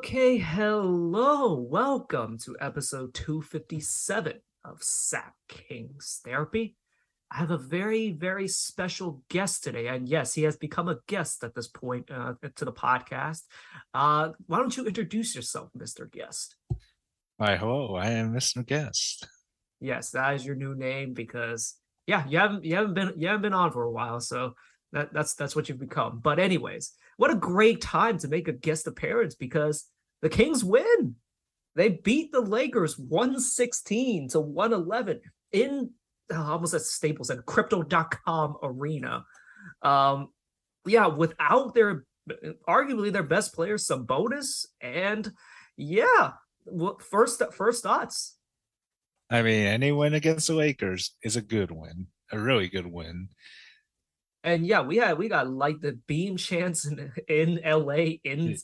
Okay, hello. Welcome to episode 257 of Sack Kings Therapy. I have a very, very special guest today. And yes, he has become a guest at this point uh, to the podcast. Uh, why don't you introduce yourself, Mr. Guest? Hi, hello. I am Mr. Guest. Yes, that is your new name because yeah, you haven't you haven't been you haven't been on for a while, so that, that's that's what you've become. But anyways, what a great time to make a guest appearance because the Kings win. They beat the Lakers 116 to 111 in uh, almost at Staples Center, crypto.com arena. Um, yeah, without their arguably their best player, Sabonis, and yeah, first first thoughts. I mean, any win against the Lakers is a good win, a really good win. And yeah, we had we got like the beam chance in, in LA in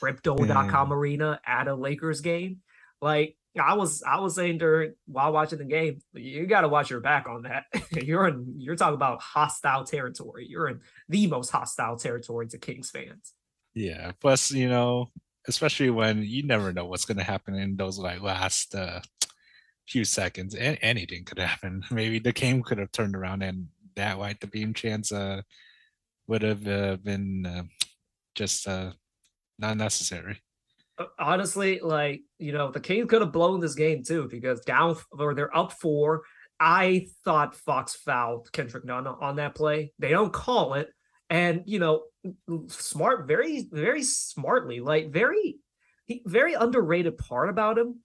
crypto.com arena at a Lakers game. Like I was I was saying during while watching the game, you got to watch your back on that. you're in you're talking about hostile territory. You're in the most hostile territory to Kings fans. Yeah, plus you know, especially when you never know what's going to happen in those like last uh, few seconds. A- anything could happen. Maybe the game could have turned around and that white the beam chance uh, would have uh, been uh, just uh, not necessary honestly, like you know, the Kings could have blown this game too because down or they're up four. I thought Fox fouled Kendrick Nunn on that play. They don't call it, and you know, smart, very, very smartly, like very, very underrated part about him.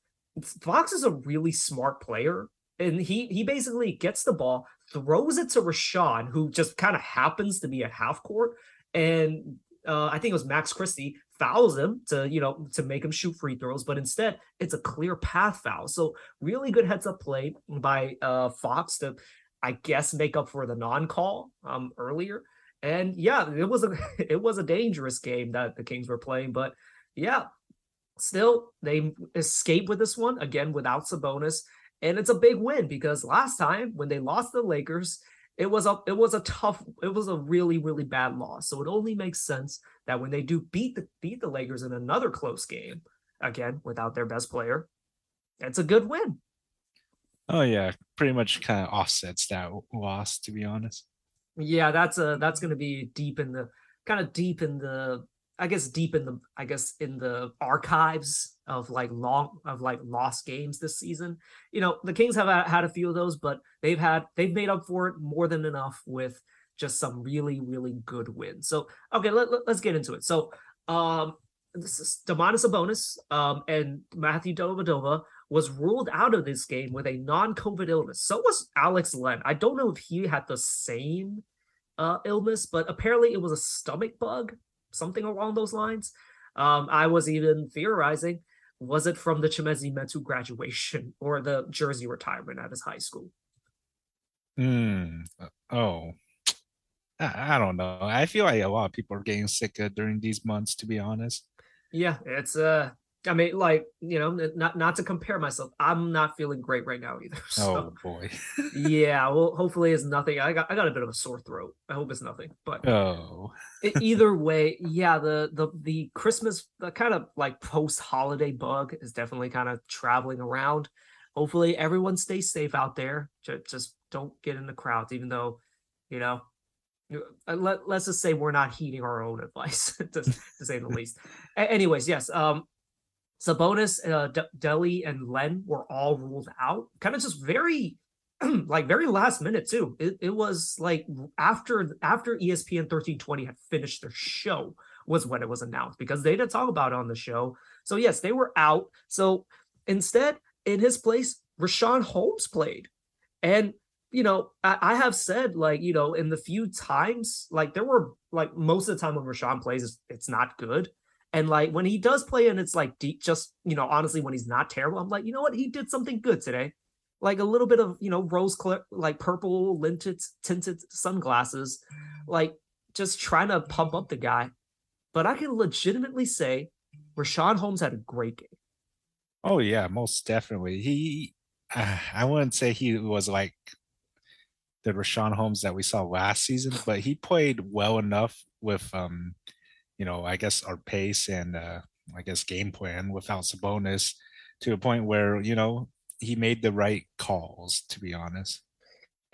Fox is a really smart player, and he he basically gets the ball, throws it to Richaun, who just kind of happens to be a half court, and uh, I think it was Max Christie fouls him to you know to make him shoot free throws but instead it's a clear path foul. So really good heads up play by uh fox to i guess make up for the non-call um earlier. And yeah it was a it was a dangerous game that the kings were playing but yeah still they escape with this one again without sabonis and it's a big win because last time when they lost the lakers it was a it was a tough it was a really really bad loss. So it only makes sense that when they do beat the beat the lakers in another close game again without their best player it's a good win. Oh yeah pretty much kind of offsets that loss to be honest. Yeah that's a that's going to be deep in the kind of deep in the I guess deep in the I guess in the archives of like long of like lost games this season. You know, the Kings have had a few of those, but they've had they've made up for it more than enough with just some really really good wins. So okay, let, let, us get into it. So um this is Domantas Sabonis um and Matthew Dellavedova was ruled out of this game with a non-COVID illness. So was Alex Len. I don't know if he had the same uh illness, but apparently it was a stomach bug something along those lines. Um, I was even theorizing was it from the Chimezie Metu graduation or the jersey retirement at his high school? Hmm. Oh, I, I don't know. I feel like a lot of people are getting sick during these months, to be honest. Yeah, it's uh I mean, like you know, not not to compare myself. I'm not feeling great right now either. So, oh boy. yeah. Well, hopefully it's nothing. I got I got a bit of a sore throat. I hope it's nothing. But oh. either way, yeah. The the the Christmas the kind of like post holiday bug is definitely kind of traveling around. Hopefully everyone stays safe out there. Just, don't get in the crowds, even though you know uh, let, let's just say we're not heeding our own advice to, to say the least anyways yes um Sabonis, uh, D- Delly, and Len were all ruled out. Kind of just very, like very last minute too. It, it was like after after ESPN thirteen twenty had finished their show was when it was announced because they didn't talk about it on the show. So yes, they were out. So instead, in his place, Richaun Holmes played, and you know, I, I, have said like, you know, in the few times, like there were like most of the time when Richaun plays, it's, it's not good. And like when he does play and it's like deep, just you know, honestly, when he's not terrible, I'm like, you know what, he did something good today. Like a little bit of you know rose cl- like purple tinted tinted sunglasses, like just trying to pump up the guy. But I can legitimately say, Richaun Holmes had a great game. Oh yeah, most definitely. He, uh, I wouldn't say he was like the Richaun Holmes that we saw last season, but he played well enough with um you know, I guess our pace and uh, I guess, game plan without Sabonis to a point where you know he made the right calls. To be honest,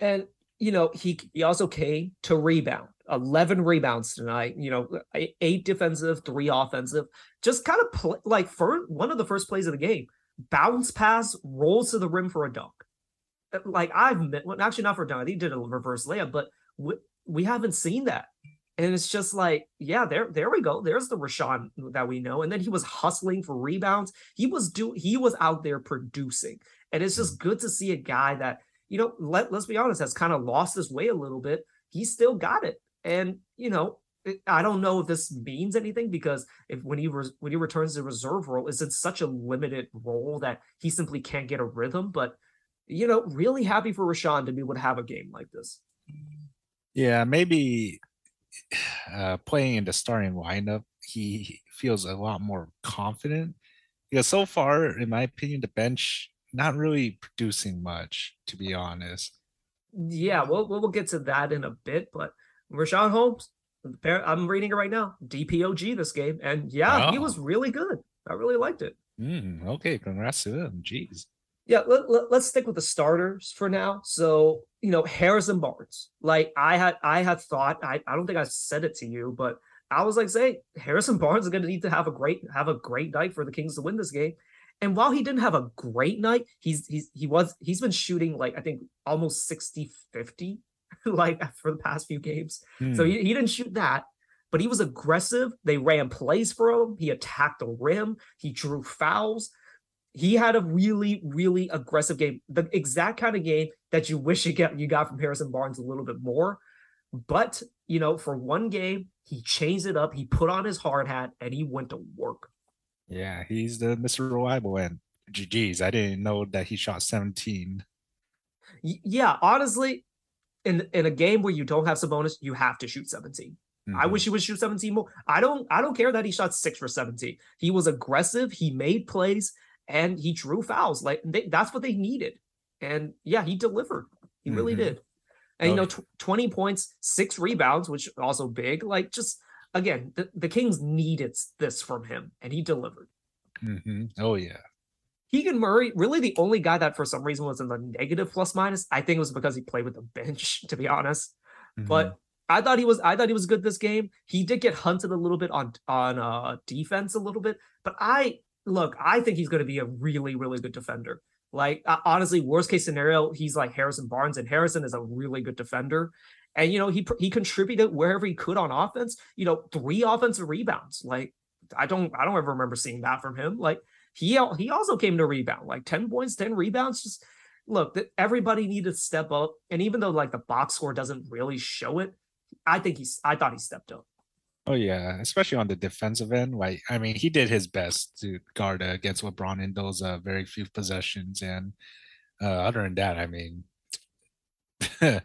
and you know he he also came to rebound. 11 rebounds tonight, you know, eight defensive, three offensive. Just kind of like for one of the first plays of the game, bounce pass, rolls to the rim for a dunk. Uh, like I've well, actually not for a dunk. He did a reverse layup, but we, we haven't seen that. And it's just like, yeah, there, there we go. There's the Richaun that we know. And then he was hustling for rebounds. He was do he was out there producing. And it's just mm-hmm. good to see a guy that, you know, let, let's be honest, has kind of lost his way a little bit. He still got it. And, you know, I don't know if this means anything because if when he re- when he returns to reserve role, is in such a limited role that he simply can't get a rhythm. But you know, really happy for Richaun to be able to have a game like this. Yeah, maybe uh, playing in the starting lineup, he feels a lot more confident because so far, in my opinion, the bench not really producing much, to be honest. Yeah, we'll we'll get to that in a bit, but Richaun Holmes, I'm reading it right now. DPOG this game, and yeah, oh. he was really good. I really liked it. Mm, okay, congrats to him. Jeez. Yeah, let, let, let's stick with the starters for now. So you know, Harrison Barnes. Like I had, I had thought. I, I don't think I said it to you, but I was like, say Harrison Barnes is going to need to have a great have a great night for the Kings to win this game. And while he didn't have a great night, he's he's he was he's been shooting like I think almost 60 50 like for the past few games. Mm. So hmm. he, he didn't shoot that, but he was aggressive. They ran plays for him. He attacked the rim. He drew fouls. He had a really, really aggressive game. The exact kind of game that you wish you get you got from Harrison Barnes a little bit more. But you know, for one game, he changed it up. He put on his hard hat and he went to work. Yeah, he's the Mr. Reliable and GG's. I didn't know that he shot 17. Yeah, honestly, in in a game where you don't have Sabonis, you have to shoot 17. Mm-hmm. I wish he would shoot 17 more. I don't I don't care that he shot 6 for 17. He was aggressive, he made plays and he drew fouls. Like they, that's what they needed. And yeah, he delivered. He mm-hmm. really did. And you know, tw- 20 points, 6 rebounds, which also big. Like just again, the, the Kings needed this from him and he delivered. Mm-hmm. Oh yeah. Keegan Murray, really the only guy that for some reason was in the negative plus minus. I think it was because he played with the bench, to be honest. Mm-hmm. But I thought he was I thought he was good this game. He did get hunted a little bit on on uh defense a little bit, but I look, I think he's going to be a really really good defender. Like uh, honestly, worst case scenario, he's like Harrison Barnes, and Harrison is a really good defender. And you know he he contributed wherever he could on offense. You know, three offensive rebounds. Like I don't I don't ever remember seeing that from him. Like he he also came to rebound, like 10 points, 10 rebounds. Just look, everybody needed to step up. And even though like the box score doesn't really show it, I think he's I thought he stepped up. Oh yeah, especially on the defensive end. Like I mean, he did his best to guard against LeBron in those uh, very few possessions. And uh, other than that, I mean,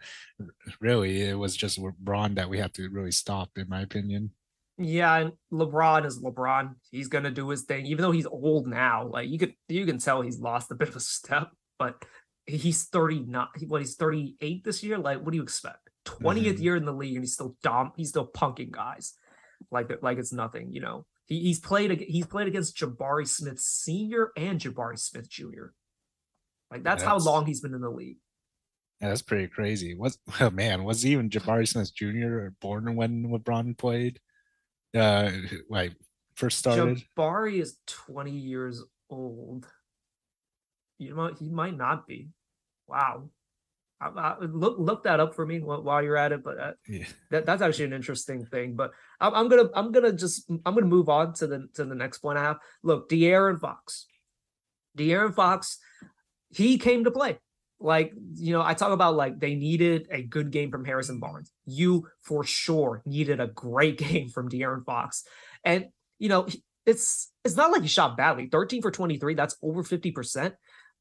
really, it was just LeBron that we have to really stop, in my opinion. Yeah, and LeBron is LeBron. He's gonna do his thing, even though he's old now. Like you could, you can tell he's lost a bit of a step. But he's thirty not what he's thirty eight this year. Like, what do you expect? 20th mm-hmm. year in the league, and he's still dom. He's still punking guys, like like it's nothing. You know, he, he's played he's played against Jabari Smith Senior and Jabari Smith Junior. Like that's, that's, how long he's been in the league. Yeah, that's pretty crazy. Was oh man, was even Jabari Smith Jr. born when LeBron played? uh like first started? Jabari is 20 years old. You know, he might not be. Wow. I, I, look look that up for me while you're at it. But uh, yeah. that, that's actually an interesting thing. But I'm, I'm, gonna I'm gonna just I'm gonna move on to the to the next point I have. Look, De'Aaron Fox, De'Aaron Fox, he came to play like you know i talk about like they needed a good game from harrison barnes you for sure needed a great game from De'Aaron fox and you know it's it's not like he shot badly 13 for 23 that's over 50%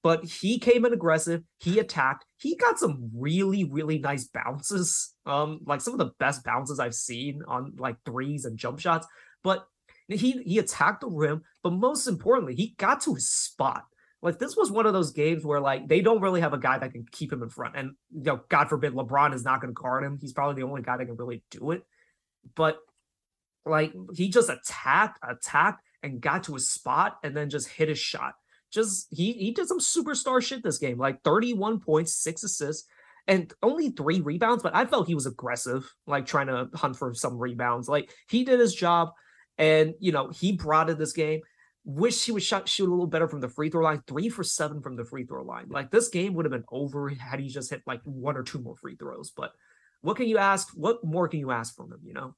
but he came in aggressive he attacked he got some really really nice bounces um like some of the best bounces i've seen on like threes and jump shots but he he attacked the rim but most importantly he got to his spot like this was one of those games where like they don't really have a guy that can keep him in front. And you know, God forbid LeBron is not going to guard him. He's probably the only guy that can really do it. But like he just attacked, attacked, and got to his spot and then just hit his shot. Just he he did some superstar shit this game, like 31 points, six assists, and only three rebounds. But I felt he was aggressive, like trying to hunt for some rebounds. Like he did his job, and you know he brought in this game. Wish he would shot, shoot a little better from the free throw line. Three for seven from the free throw line. Like this game would have been over had he just hit like one or two more free throws. But what can you ask? What more can you ask from him? You know.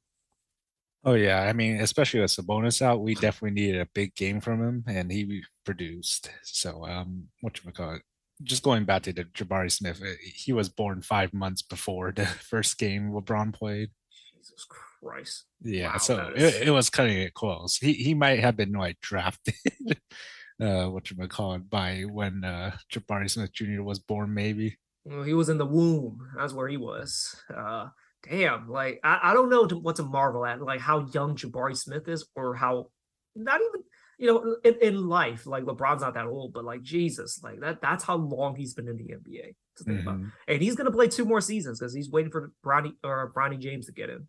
Oh yeah, I mean, especially with Sabonis out, we definitely needed a big game from him, and he produced. So, um, what you call it? Just going back to the Jabari Smith, eh, he was born five months before the first game LeBron played. Jesus Christ! Yeah, wow, so is... it, it, was cutting it close. He he might have been like drafted, uh, what you call it, by when uh, Jabari Smith Jr. was born, maybe. Well, he was in the womb. That's where he was. Uh, damn, like I, I don't know what to marvel at, like how young Jabari Smith is, or how not even you know in, in life. Like LeBron's not that old, but like Jesus, like that that's how long he's been in the NBA. To think mm-hmm. about, and he's gonna play two more seasons because he's waiting for Bronny or Bronny James to get in.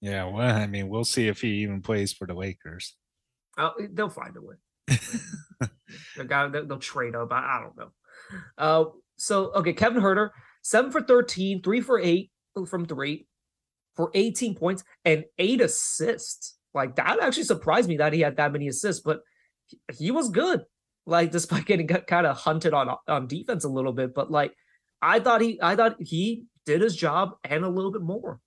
Yeah, well, I mean, we'll see if he even plays for the Lakers. Oh, they'll find a way. they'll, they'll trade up. I, I don't know. Uh, so okay, Kevin Huerter, seven for 13, three for eight, from three for 18 points and eight assists. Like that actually surprised me that he had that many assists, but he, was good. Like despite getting kind of hunted on on defense a little bit, but like I thought he I thought he did his job and a little bit more.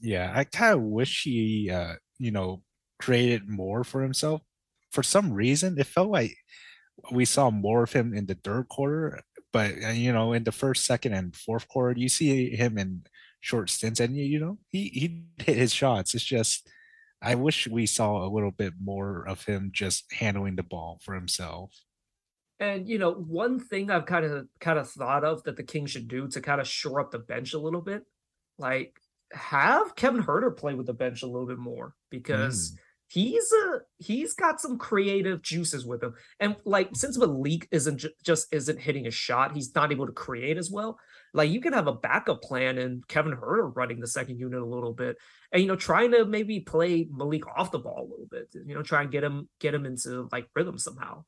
Yeah, I kind of wish he uh, you know, created more for himself. For some reason, it felt like we saw more of him in the third quarter but uh, you know, in the first, second, and fourth quarter, you see him in short stints, and you know, he he hit his shots. It's just, I wish we saw a little bit more of him just handling the ball for himself. And you know, one thing I've kind of kind of thought of that the Kings should do to kind of shore up the bench a little bit, like have Kevin Huerter play with the bench a little bit more because. Mm he's a he's got some creative juices with him and like since malik isn't ju- just isn't hitting a shot he's not able to create as well like you can have a backup plan and kevin Huerter running the second unit a little bit and you know trying to maybe play malik off the ball a little bit you know try and get him get him into like rhythm somehow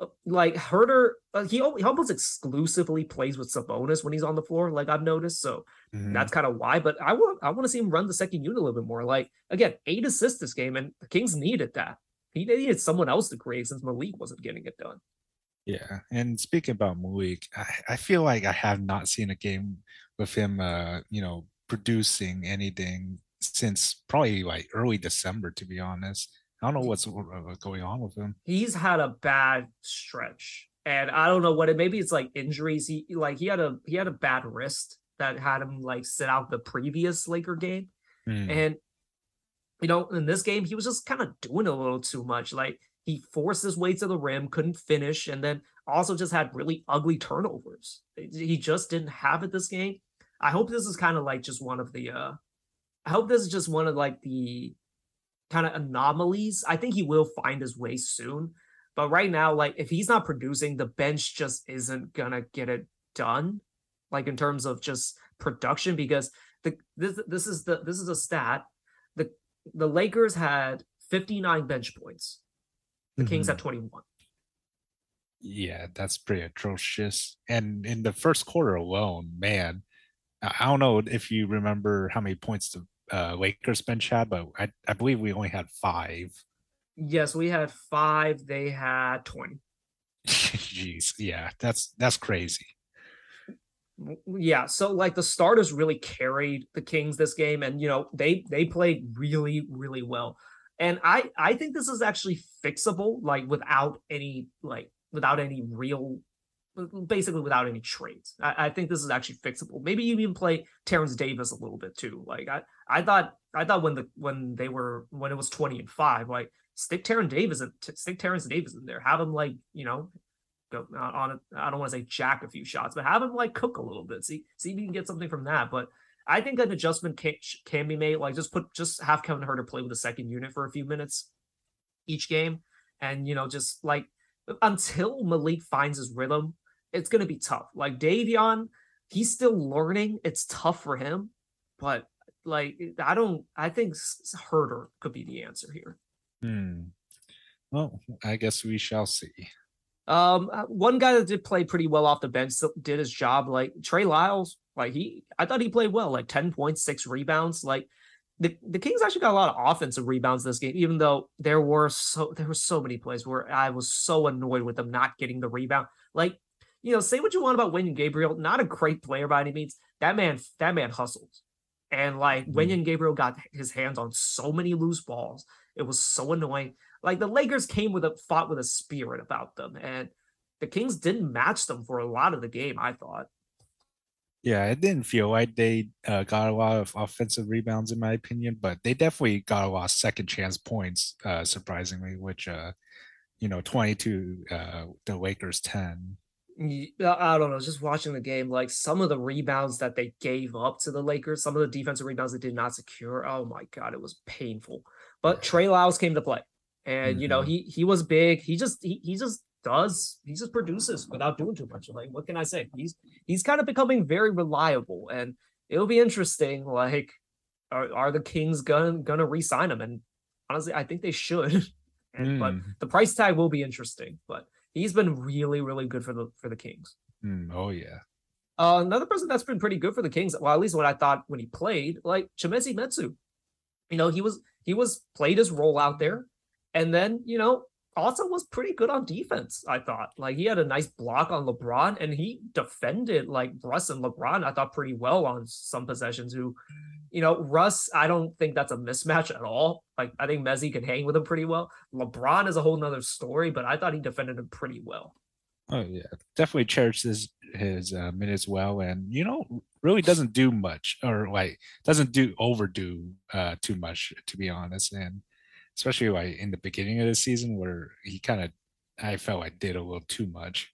uh, like Huerter, uh, he, he almost exclusively plays with Sabonis when he's on the floor, like I've noticed. So mm-hmm. that's kind of why. But I want I want to see him run the second unit a little bit more. Like again, eight assists this game, and the Kings needed that. He needed someone else to create since Malik wasn't getting it done. Yeah, and speaking about Malik, I, I feel like I have not seen a game with him, uh, you know, producing anything since probably like early December, to be honest. I don't know what's going on with him. He's had a bad stretch, and I don't know what it. Maybe it's like injuries. He like he had a he had a bad wrist that had him like sit out the previous Laker game, mm. and you know in this game he was just kind of doing a little too much. Like he forced his way to the rim, couldn't finish, and then also just had really ugly turnovers. He just didn't have it this game. I hope this is kind of like just one of the. uh I hope this is just one of like the kind of anomalies. I think he will find his way soon. But right now, like if he's not producing, the bench just isn't gonna get it done. Like in terms of just production, because the this this is the this is a stat. The the Lakers had 59 bench points. The mm-hmm. Kings had 21. Yeah, that's pretty atrocious. And in the first quarter alone, man, I don't know if you remember how many points the uh, Lakers bench had, but I, I believe we only had five. Yes, we had five. They had 20. Jeez, yeah, that's that's crazy. Yeah, so like the starters really carried the Kings this game, and you know they they played really really well, and I I think this is actually fixable, like without any like without any real basically without any trades. I, I, think this is actually fixable. Maybe you even play Terrence Davis a little bit too. Like I, I thought, I thought when the when they were when it was twenty and five, like stick Terrence Davis and stick Terrence Davis in there. Have him like you know go on. A, I don't want to say jack a few shots, but have him like cook a little bit. See see if you can get something from that. But I think an adjustment can, can be made. Like just put just have Kevin Huerter play with the second unit for a few minutes each game, and you know just like until Malik finds his rhythm it's going to be tough. Like Davion, he's still learning. It's tough for him, but like I don't. I think Huerter could be the answer here. Hmm. Well, I guess we shall see. Um, uh, one guy that did play pretty well off the bench did his job. Like Trey Lyles, like he, I thought he played well, like ten points, six rebounds. Like the, the Kings actually got a lot of offensive rebounds this game, even though there were so there were so many plays where I was so annoyed with them not getting the rebound. Like, you know, say what you want about Wenyen Gabriel, not a great player by any means. That man, that man hustles. And like mm-hmm. Gabriel got his hands on so many loose balls. It was so annoying. Like the Lakers came with a fought with a spirit about them, and the Kings didn't match them for a lot of the game. I thought. Yeah, it didn't feel like they uh, got a lot of offensive rebounds, in my opinion, but they definitely got a lot of second chance points, uh, surprisingly, which, uh, you know, 22, uh, the Lakers 10. I don't know. Just watching the game, like some of the rebounds that they gave up to the Lakers, some of the defensive rebounds they did not secure. Oh my god, it was painful. But Trey Lyles came to play, and mm-hmm. you know mm-hmm. he he was big. He just he, he just does he just produces without doing too much. Like what can I say? He's he's kind of becoming very reliable, and it'll be interesting. Like are are the Kings gonna gonna re-sign him? And honestly, I think they should. and, mm. But the price tag will be interesting. But he's been really really good for the for the Kings. Mm, oh yeah. Uh, another person that's been pretty good for the Kings, well, at least what I thought when he played, like Chimezie Metu. You know, he was he was played his role out there, and then you know also was pretty good on defense. I thought like he had a nice block on LeBron, and he defended like Russ and LeBron. I thought pretty well on some possessions. Who, you know, Russ, I don't think that's a mismatch at all. Like I think Mezzi can hang with him pretty well. LeBron is a whole nother story, but I thought he defended him pretty well. Oh yeah, definitely cherishes his uh, minutes well, and you know, really doesn't do much or like doesn't do overdo uh, too much to be honest and especially like in the beginning of the season where he kind of i felt i did a little too much.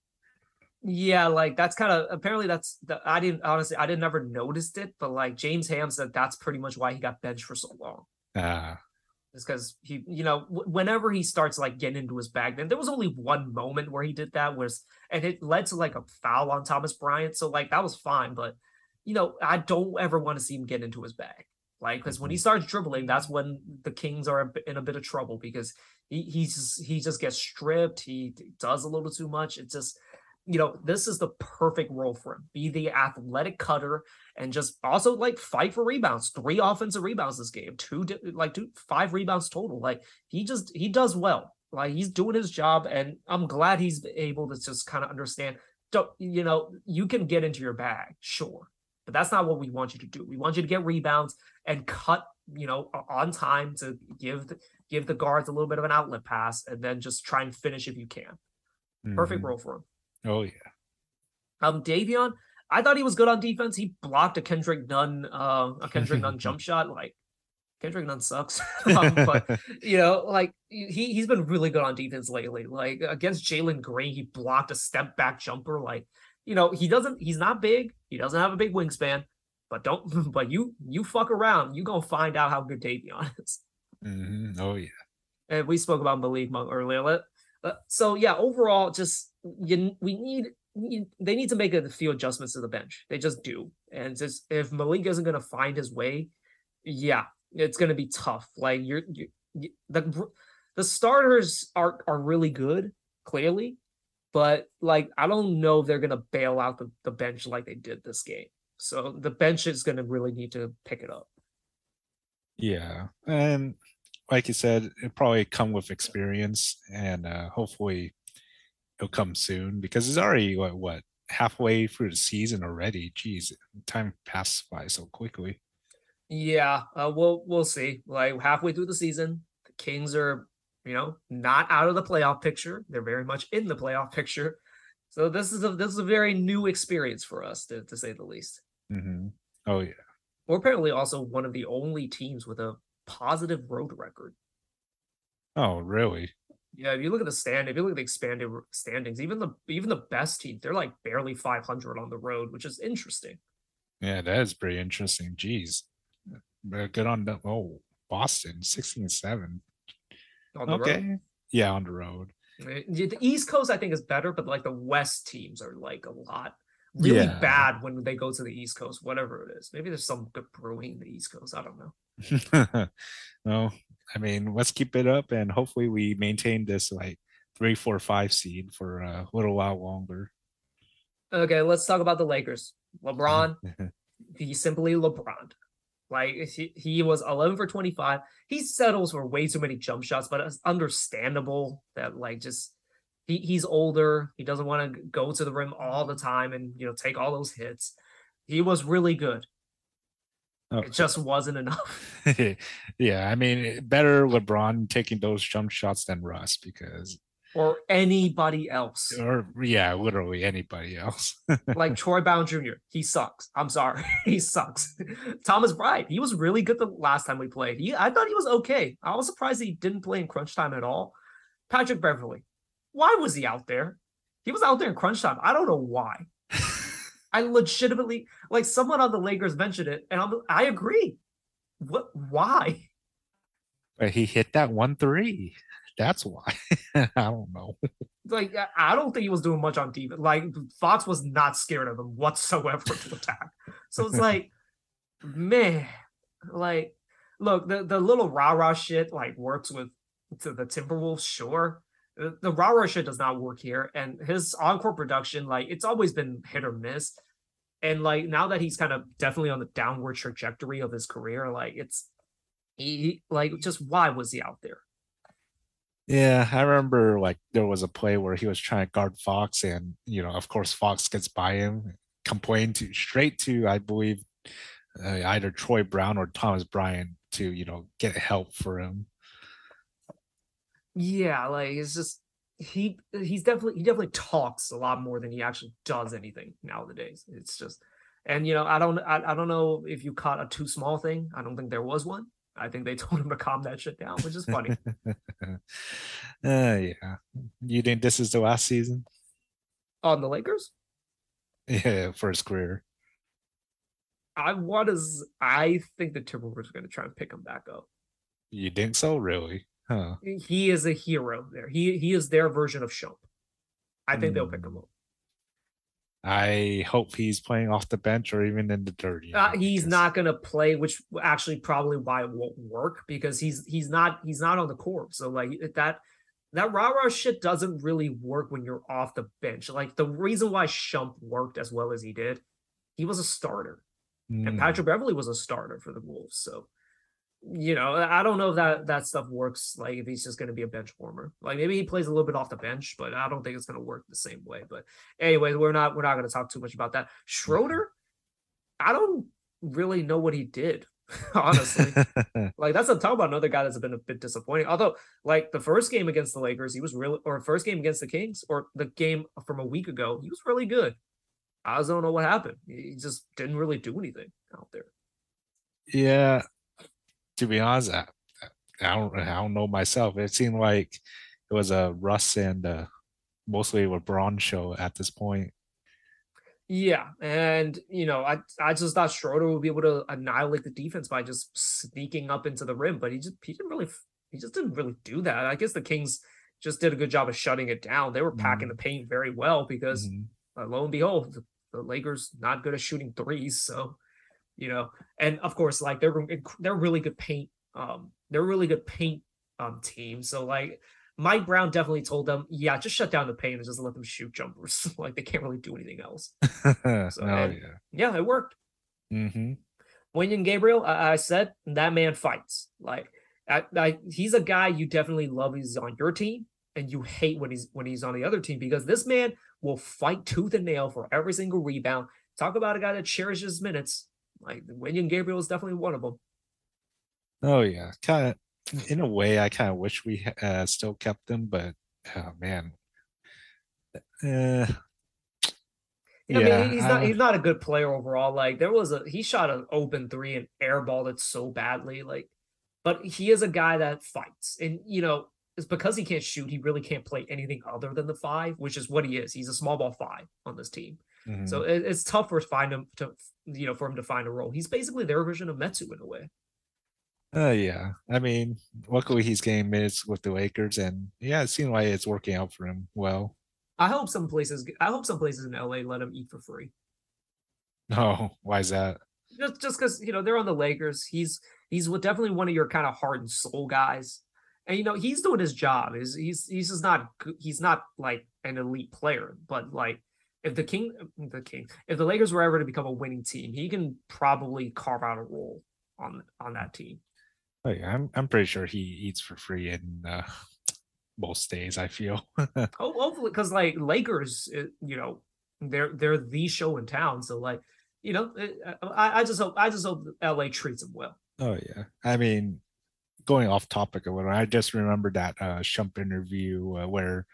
Yeah like that's kind of apparently that's the, i didn't honestly i didn't ever noticed it but like james ham said that's pretty much why he got benched for so long. Ah. Uh, it's because he you know w- whenever he starts like getting into his bag then there was only one moment where he did that was and it led to like a foul on thomas bryant so like that was fine but you know, I don't ever want to see him get into his bag. Like, because when he mm-hmm. starts dribbling, that's when the Kings are in a bit of trouble because he he's just, he just gets stripped. He does a little too much. It's just, you know, this is the perfect role for him. Be the athletic cutter and just also like fight for rebounds. Three offensive rebounds this game. Two like two five rebounds total. Like he just he does well. Like he's doing his job, and I'm glad he's able to just kind of understand. Don't you know? You can get into your bag, sure but that's not what we want you to do. We want you to get rebounds and cut, you know, on time to give the, give the guards a little bit of an outlet pass, and then just try and finish if you can. Mm-hmm. Perfect role for him. Oh yeah. Um, Davion, I thought he was good on defense. He blocked a Kendrick Nunn, uh, a Kendrick Nunn jump shot. Like Kendrick Nunn sucks, um, but you know, like he he's been really good on defense lately. Like against Jalen Green, he blocked a step back jumper. Like you know, he doesn't. He's not big. He doesn't have a big wingspan. But don't. But you you fuck around. You gonna find out how good Davion is. Mm-hmm. Oh yeah. And we spoke about Malik Monk earlier. Uh, so yeah, overall, just you, we need, need they need to make a few adjustments to the bench. They just do. And just if Malik isn't gonna find his way, yeah, it's gonna be tough. Like you're, you're the the starters are are really good, clearly, but like I don't know if they're gonna bail out the, the bench like they did this game. So the bench is gonna really need to pick it up. Yeah. And like you said, it probably come with experience and uh hopefully it'll come soon because it's already what what halfway through the season already. Jeez, time passes by so quickly. Yeah, uh, we'll we'll see. Like halfway through the season, the Kings are you know, not out of the playoff picture. They're very much in the playoff picture. So this is a this is a very new experience for us, to, to say the least. Mm-hmm. Oh yeah. We're apparently also one of the only teams with a positive road record. Oh really? Yeah, if you look at the stand, if you look at the expanded standings, even the even the best teams, they're like barely 500 on the road, which is interesting. Yeah, that is pretty interesting. Jeez, good on the oh Boston, 16 7 on the okay. road. Yeah, on the road. The East Coast, I think, is better, but like the West teams are like a lot really yeah. bad when they go to the East Coast, whatever it is. Maybe there's some good brewing in the East Coast. I don't know. no, I mean, let's keep it up and hopefully we maintain this like three, four, five seed for a little while longer. Okay, let's talk about the Lakers. LeBron, he's simply LeBron. Like he, he was 11 for 25. He settles for way too many jump shots, but it's understandable that like just he, he's older. He doesn't want to go to the rim all the time and you know take all those hits. He was really good. Oh. It just wasn't enough. yeah, I mean, better LeBron taking those jump shots than Russ because or anybody else. Or yeah, literally anybody else. like Troy Brown Jr. He sucks. I'm sorry. he sucks. Thomas Bryant, he was really good the last time we played. He, I thought he was okay. I was surprised he didn't play in crunch time at all. Patrick Beverley, why was he out there? He was out there in crunch time. I don't know why. I legitimately like someone on the Lakers mentioned it, and I'm, I agree. What? Why? But he hit that one three. That's why. I don't know. Like I don't think he was doing much on defense. Like Fox was not scared of him whatsoever to attack. So it's like, man, like look, the, the little rah-rah shit like works with to the Timberwolves, sure. The, the rah-rah shit does not work here. And his encore production, like it's always been hit or miss. And like now that he's kind of definitely on the downward trajectory of his career, like it's he like just why was he out there? Yeah, I remember like there was a play where he was trying to guard Fox, and you know, of course, Fox gets by him, complained to straight to, I believe, uh, either Troy Brown or Thomas Bryant to you know get help for him. Yeah, like it's just he he's definitely he definitely talks a lot more than he actually does anything nowadays. It's just and you know I don't I, I don't know if you caught a too small thing. I don't think there was one. I think they told him to calm that shit down, which is funny. uh, yeah. You think this is the last season? On the Lakers? Yeah, for his career. I want to. I think the Timberwolves are going to try and pick him back up. You think so? Really? Huh? He is a hero there. He he is their version of Shump. I think mm. they'll pick him hmm. up. I hope he's playing off the bench or even in the dirty. Uh, he's not going to play, which actually probably why it won't work because he's he's not he's not on the court. So like that that rah rah shit doesn't really work when you're off the bench. Like the reason why Shump worked as well as he did, he was a starter, mm. and hmm. Patrick Beverley was a starter for the Wolves. So you know, I don't know if that that stuff works. Like if he's just going to be a bench warmer, like maybe he plays a little bit off the bench, but I don't think it's going to work the same way. But anyway, we're not we're not going to talk too much about that. Schroeder, I don't really know what he did. honestly, like that's a talk about another guy that's been a bit disappointing. Although, like the first game against the Lakers, he was really, or first game against the Kings, or the game from a week ago, he was really good. I just don't know what happened. He just didn't really do anything out there. Yeah, to be honest, I, I don't I don't know myself. It seemed like it was a Russ and uh, mostly a LeBron show at this point. Yeah, and you know, I I just thought Schroeder would be able to annihilate the defense by just sneaking up into the rim, but he just he didn't really he just didn't really do that. I guess the Kings just did a good job of shutting it down. They were packing mm-hmm. the paint very well because mm-hmm. uh, lo and behold, the, the Lakers not good at shooting threes, so you know, and of course, like they're they're really good paint. Um, they're really good paint um team. So like Mike Brown definitely told them, yeah, just shut down the paint and just let them shoot jumpers. like they can't really do anything else. so, oh, and, yeah. yeah, it worked. Mm-hmm. Wenyen Gabriel, I, I, said that man fights. Like I, I, he's a guy you definitely love. He's on your team, and you hate when he's when he's on the other team because this man will fight tooth and nail for every single rebound. Talk about a guy that cherishes minutes. Like Wenyen Gabriel is definitely one of them. Oh yeah, kind of. In a way, I kind of wish we uh, still kept them, but oh man, uh, yeah, I mean, he's not he's not a good player overall. Like there was a he shot an open three and airballed it so badly. Like, but he is a guy that fights, and you know, it's because he can't shoot. He really can't play anything other than the five, which is what he is. He's a small ball five on this team. Mm-hmm. So it, it's tough for find him to you know for him to find a role. He's basically their version of Metu in a way. Uh yeah. I mean, luckily he's getting minutes with the Lakers and yeah, it seems like it's working out for him well. I hope some places I hope some places in LA let him eat for free. Oh, why is that? just just because you know they're on the Lakers. He's he's definitely one of your kind of heart and soul guys, and you know he's doing his job. He's he's he's just not he's not like an elite player, but like if the king the king if the Lakers were ever to become a winning team, he can probably carve out a role on on that team. Oh yeah, I'm I'm pretty sure he eats for free in uh, most days. I feel. oh, hopefully, because like Lakers, it, you know, they're they're the show in town. So like, you know, it, I I just hope I just hope LA treats him well. Oh yeah, I mean, going off topic or whatever, I just remember that uh Shump interview uh, where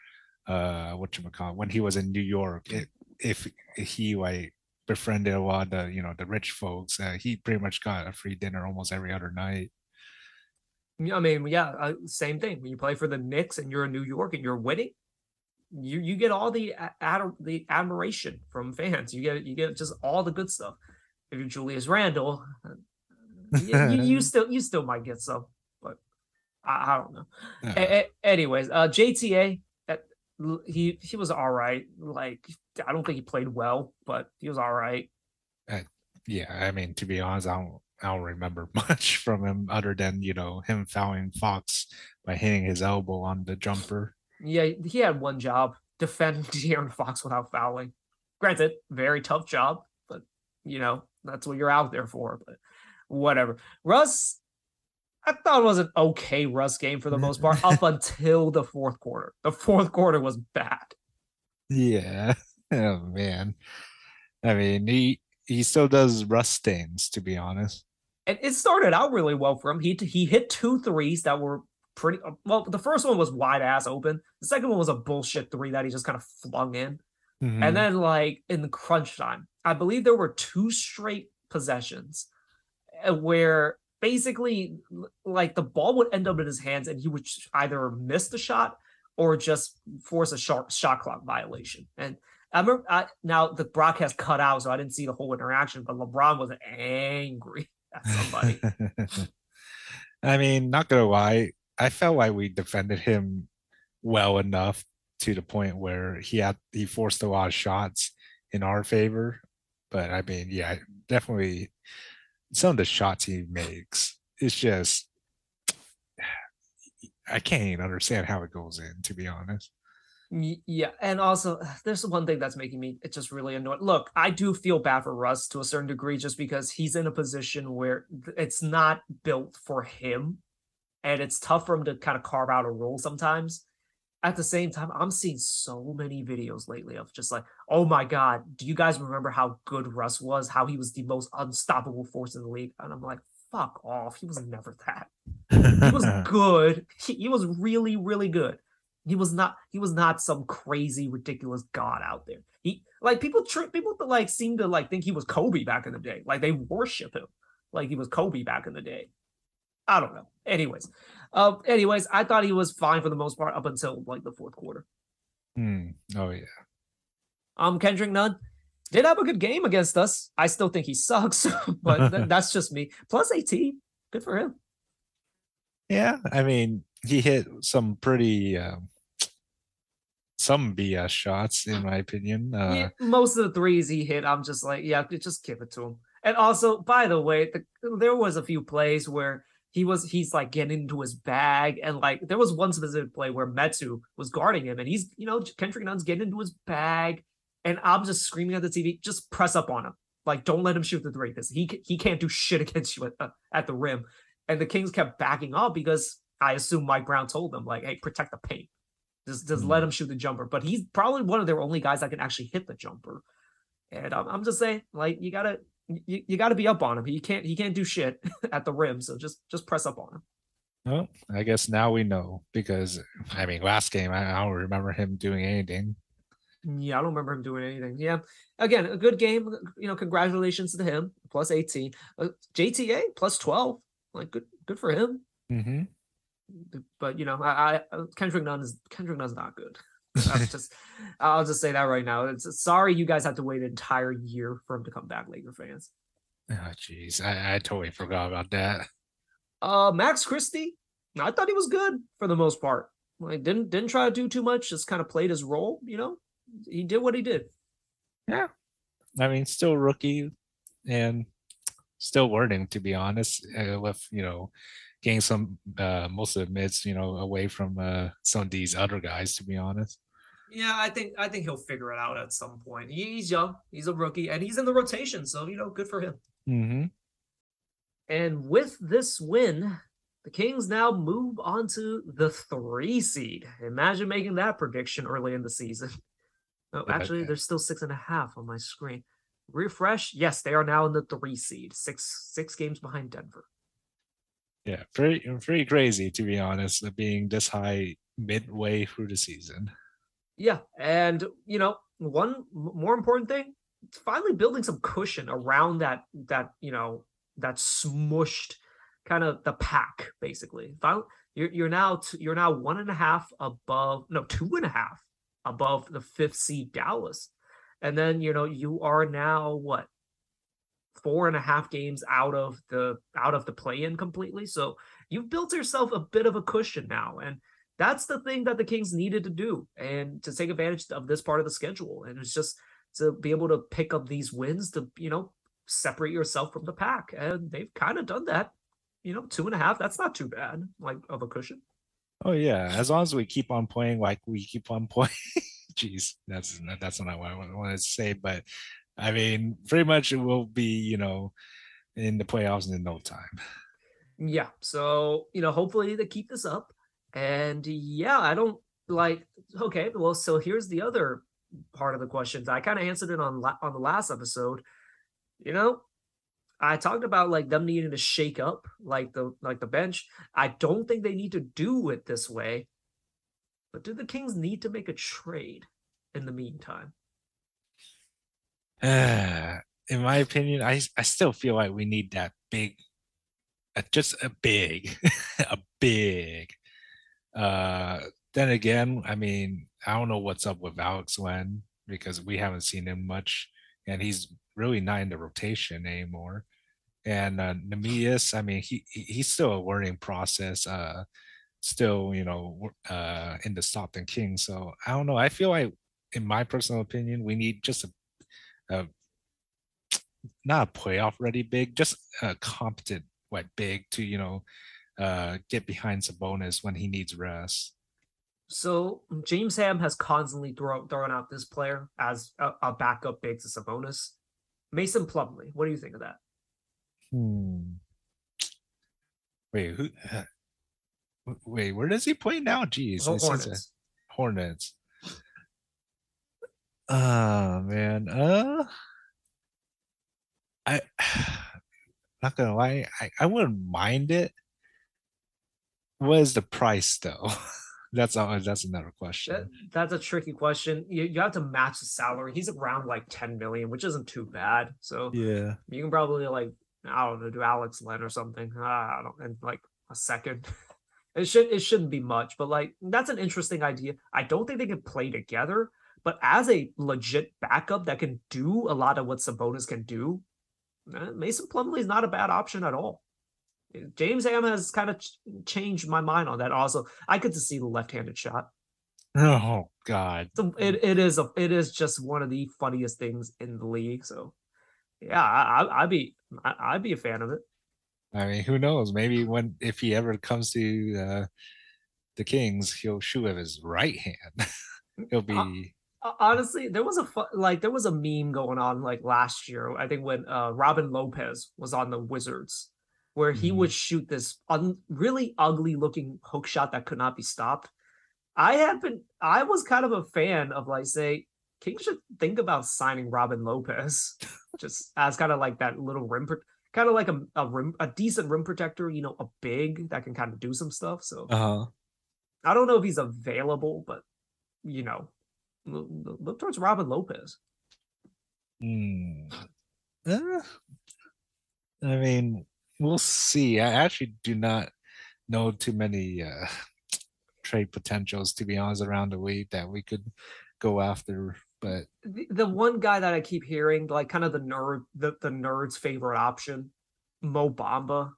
uh what you call when he was in New York. It, if he like befriended a lot of the you know the rich folks, uh, he pretty much got a free dinner almost every other night. I mean, yeah, uh, same thing. When you play for the Knicks and you're in New York and you're winning, you you get all the ad- the admiration from fans. You get you get just all the good stuff. If you're Julius Randle, uh, you, you, you, still you still might get some, but I, I don't know. A- a- anyways, uh, JTA, uh, he he was all right. Like I don't think he played well, but he was all right. Uh, yeah, I mean, to be honest, I don't I don't remember much from him other than you know him fouling Fox by hitting his elbow on the jumper. Yeah, he had one job: defend De'Aaron Fox without fouling. Granted, very tough job, but you know that's what you're out there for. But whatever. Russ, I thought it was an okay Russ game for the most part up until the fourth quarter. The fourth quarter was bad. Yeah. Oh man. I mean, he he still does Russ things, to be honest and it started out really well for him. He he hit two threes that were pretty well. The first one was wide ass open. The second one was a bullshit three that he just kind of flung in. Mm-hmm. And then like in the crunch time, I believe there were two straight possessions uh, where basically like the ball would end up in his hands and he would either miss the shot or just force a shot shot clock violation. And I remember I, now the broadcast cut out, so I didn't see the whole interaction, but LeBron was angry at somebody. I mean, not gonna lie, I felt like we defended him well enough to the point where he had he forced a lot of shots in our favor. But I mean, yeah, definitely some of the shots he makes, it's just I can't even understand how it goes in, to be honest. Yeah, and also there's one thing that's making me it just really annoyed. Look, I do feel bad for Russ to a certain degree just because he's in a position where it's not built for him and it's tough for him to kind of carve out a role sometimes. At the same time, I'm seeing so many videos lately of just like, oh my god, do you guys remember how good Russ was? How he was the most unstoppable force in the league? And I'm like, fuck off. He was never that. he was good. He, he was really, really good he was not he was not some crazy ridiculous god out there. He like people tr- people like seem to like think he was Kobe back in the day. Like they worship him like he was Kobe back in the day. I don't know. Anyways, uh, anyways, I thought he was fine for the most part up until like the fourth quarter. Mm. Oh yeah. Um, Kendrick Nunn did have a good game against us. I still think he sucks, but th- that's just me. Plus 18, good for him. Yeah, I mean, he hit some pretty um, some BS shots, in my opinion. Uh, yeah, most of the threes he hit, I'm just like, yeah, just give it to him. And also, by the way, the, there was a few plays where he was he's like getting into his bag, and like there was one specific play where Metu was guarding him, and he's you know Kendrick Nunn's getting into his bag, and I'm just screaming at the TV, just press up on him, like don't let him shoot the three because he he can't do shit against you at, uh, at the rim. And the Kings kept backing up because I assume Mike Brown told them like, hey, protect the paint. Just just mm let him shoot the jumper. But he's probably one of their only guys that can actually hit the jumper. And I'm, I'm just saying, like, you gotta you, you gotta be up on him. He can't he can't do shit at the rim. So just just press up on him. Well, I guess now we know because I mean, last game I, I don't remember him doing anything. Yeah, I don't remember him doing anything. Yeah, again, a good game. You know, congratulations to him. Plus 18. Uh, JTA plus 12. Like good, good for him. Mm-hmm but you know, I, I Kendrick Nunn is Kendrick Nunn's not good. just I'll just say that right now. It's sorry you guys have to wait an entire year for him to come back, Laker fans. Oh jeez, I, I totally forgot about that. Uh, Max Christie, I thought he was good for the most part. Like didn't didn't try to do too much, just kind of played his role. You know, he did what he did. Yeah, I mean, still rookie, and still learning to be honest. Uh, with you know, getting some uh, most of the mids, you know, away from uh, some of these other guys. To be honest. Yeah, I think I think he'll figure it out at some point. He's young, he's a rookie, and he's in the rotation, so you know, good for him. Mm-hmm. And with this win, the Kings now move on to the three seed. Imagine making that prediction early in the season. Oh, actually, there's still six and a half on my screen. Refresh. Yes, they are now in the three seed, six six games behind Denver. Yeah, very very crazy to be honest, being this high midway through the season. Yeah, and you know, one more important thing, finally building some cushion around that that you know that smushed kind of the pack basically. Finally, you're you're now t- you're now one and a half above no two and a half above the fifth seed Dallas, and then you know you are now what four and a half games out of the out of the play-in completely. So you've built yourself a bit of a cushion now, and that's the thing that the Kings needed to do and to take advantage of this part of the schedule. And it's just to be able to pick up these wins to you know separate yourself from the pack, and they've kind of done that. You know, two and a half. That's not too bad, like of a cushion. Oh yeah, as long as we keep on playing like we keep on playing. Jeez, that's that's not what I wanted to say, but I mean, pretty much it will be, you know, in the playoffs in no time. Yeah. So, you know, hopefully they keep this up. And yeah, I don't like okay, well, so here's the other part of the questions. I kind of answered it on on the last episode. You know, I talked about like them needing to shake up like the like the bench. I don't think they need to do it this way. But do the Kings need to make a trade in the meantime? In my opinion, I I still feel like we need that big, uh, just a big, a big. Uh, then again, I mean, I don't know what's up with Alex Len because we haven't seen him much, and he's really not in the rotation anymore. And uh, Neemias, I mean, he he's still a learning process. Uh, still, you know, uh, in the Stockton King. So I don't know. I feel like, in my personal opinion, we need just a uh, not a playoff ready big, just a competent what big to you know uh, get behind Sabonis when he needs rest. So James Ham has constantly thrown thrown out this player as a, a backup big to Sabonis. Mason Plumlee, what do you think of that? Hmm. Wait, who? Uh, wait, where does he play now? Jeez, Hornets. Hornets. Oh man. Uh I not gonna lie, I, I wouldn't mind it. What is the price though? that's all that's another question. That, that's a tricky question. You, you have to match the salary. He's around like 10 million, which isn't too bad. So yeah, you can probably like I don't know, do Alex Len or something. Uh, I don't and like a second. it should it shouldn't be much, but like that's an interesting idea. I don't think they can play together, but as a legit backup that can do a lot of what Sabonis can do, eh, Mason Plumlee is not a bad option at all. James Ham has kind of ch- changed my mind on that. Also, I could see the left-handed shot. Oh God! So it, it is a it is just one of the funniest things in the league. So yeah, I, would be I, would be a fan of it. I mean, who knows? Maybe when if he ever comes to uh, the Kings, he'll shoot with his right hand. he'll be honestly there was a like there was a meme going on like last year i think when uh robin lopez was on the wizards where he mm-hmm. would shoot this un- really ugly looking hook shot that could not be stopped i had been i was kind of a fan of like say king should think about signing robin lopez just as kind of like that little rim pro- kind of like a, a rim a decent rim protector you know a big that can kind of do some stuff so uh-huh. i don't know if he's available but you know Look, towards Robin Lopez. Mm. Uh, I mean, we'll see. I actually do not know too many uh, trade potentials, to be honest, around the league that we could go after. But the, the one guy that I keep hearing, like kind of the nerd, the, the nerd's favorite option, Mo Bamba.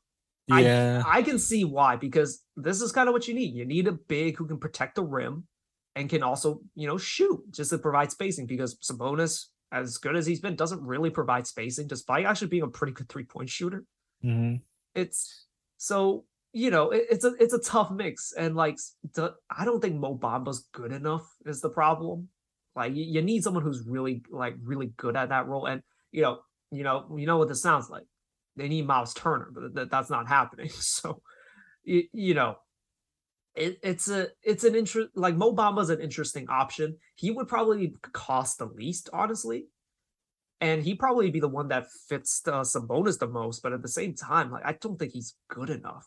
Yeah, I, I can see why because this is kind of what you need. You need a big who can protect the rim and can also, you know, shoot just to provide spacing because Sabonis as good as he's been, doesn't really provide spacing, despite actually being a pretty good three point shooter. Mhm. It's so you know it, it's a it's a tough mix, and like the, I don't think Mo Bamba's good enough is the problem. Like you, you need someone who's really like really good at that role, and you know you know you know what this sounds like. They need Miles Turner, but th- that's not happening. So you, you know it, it's a it's an interest like Mo Bamba's an interesting option. He would probably cost the least, honestly, and he probably be the one that fits uh, Sabonis the most. But at the same time, like I don't think he's good enough.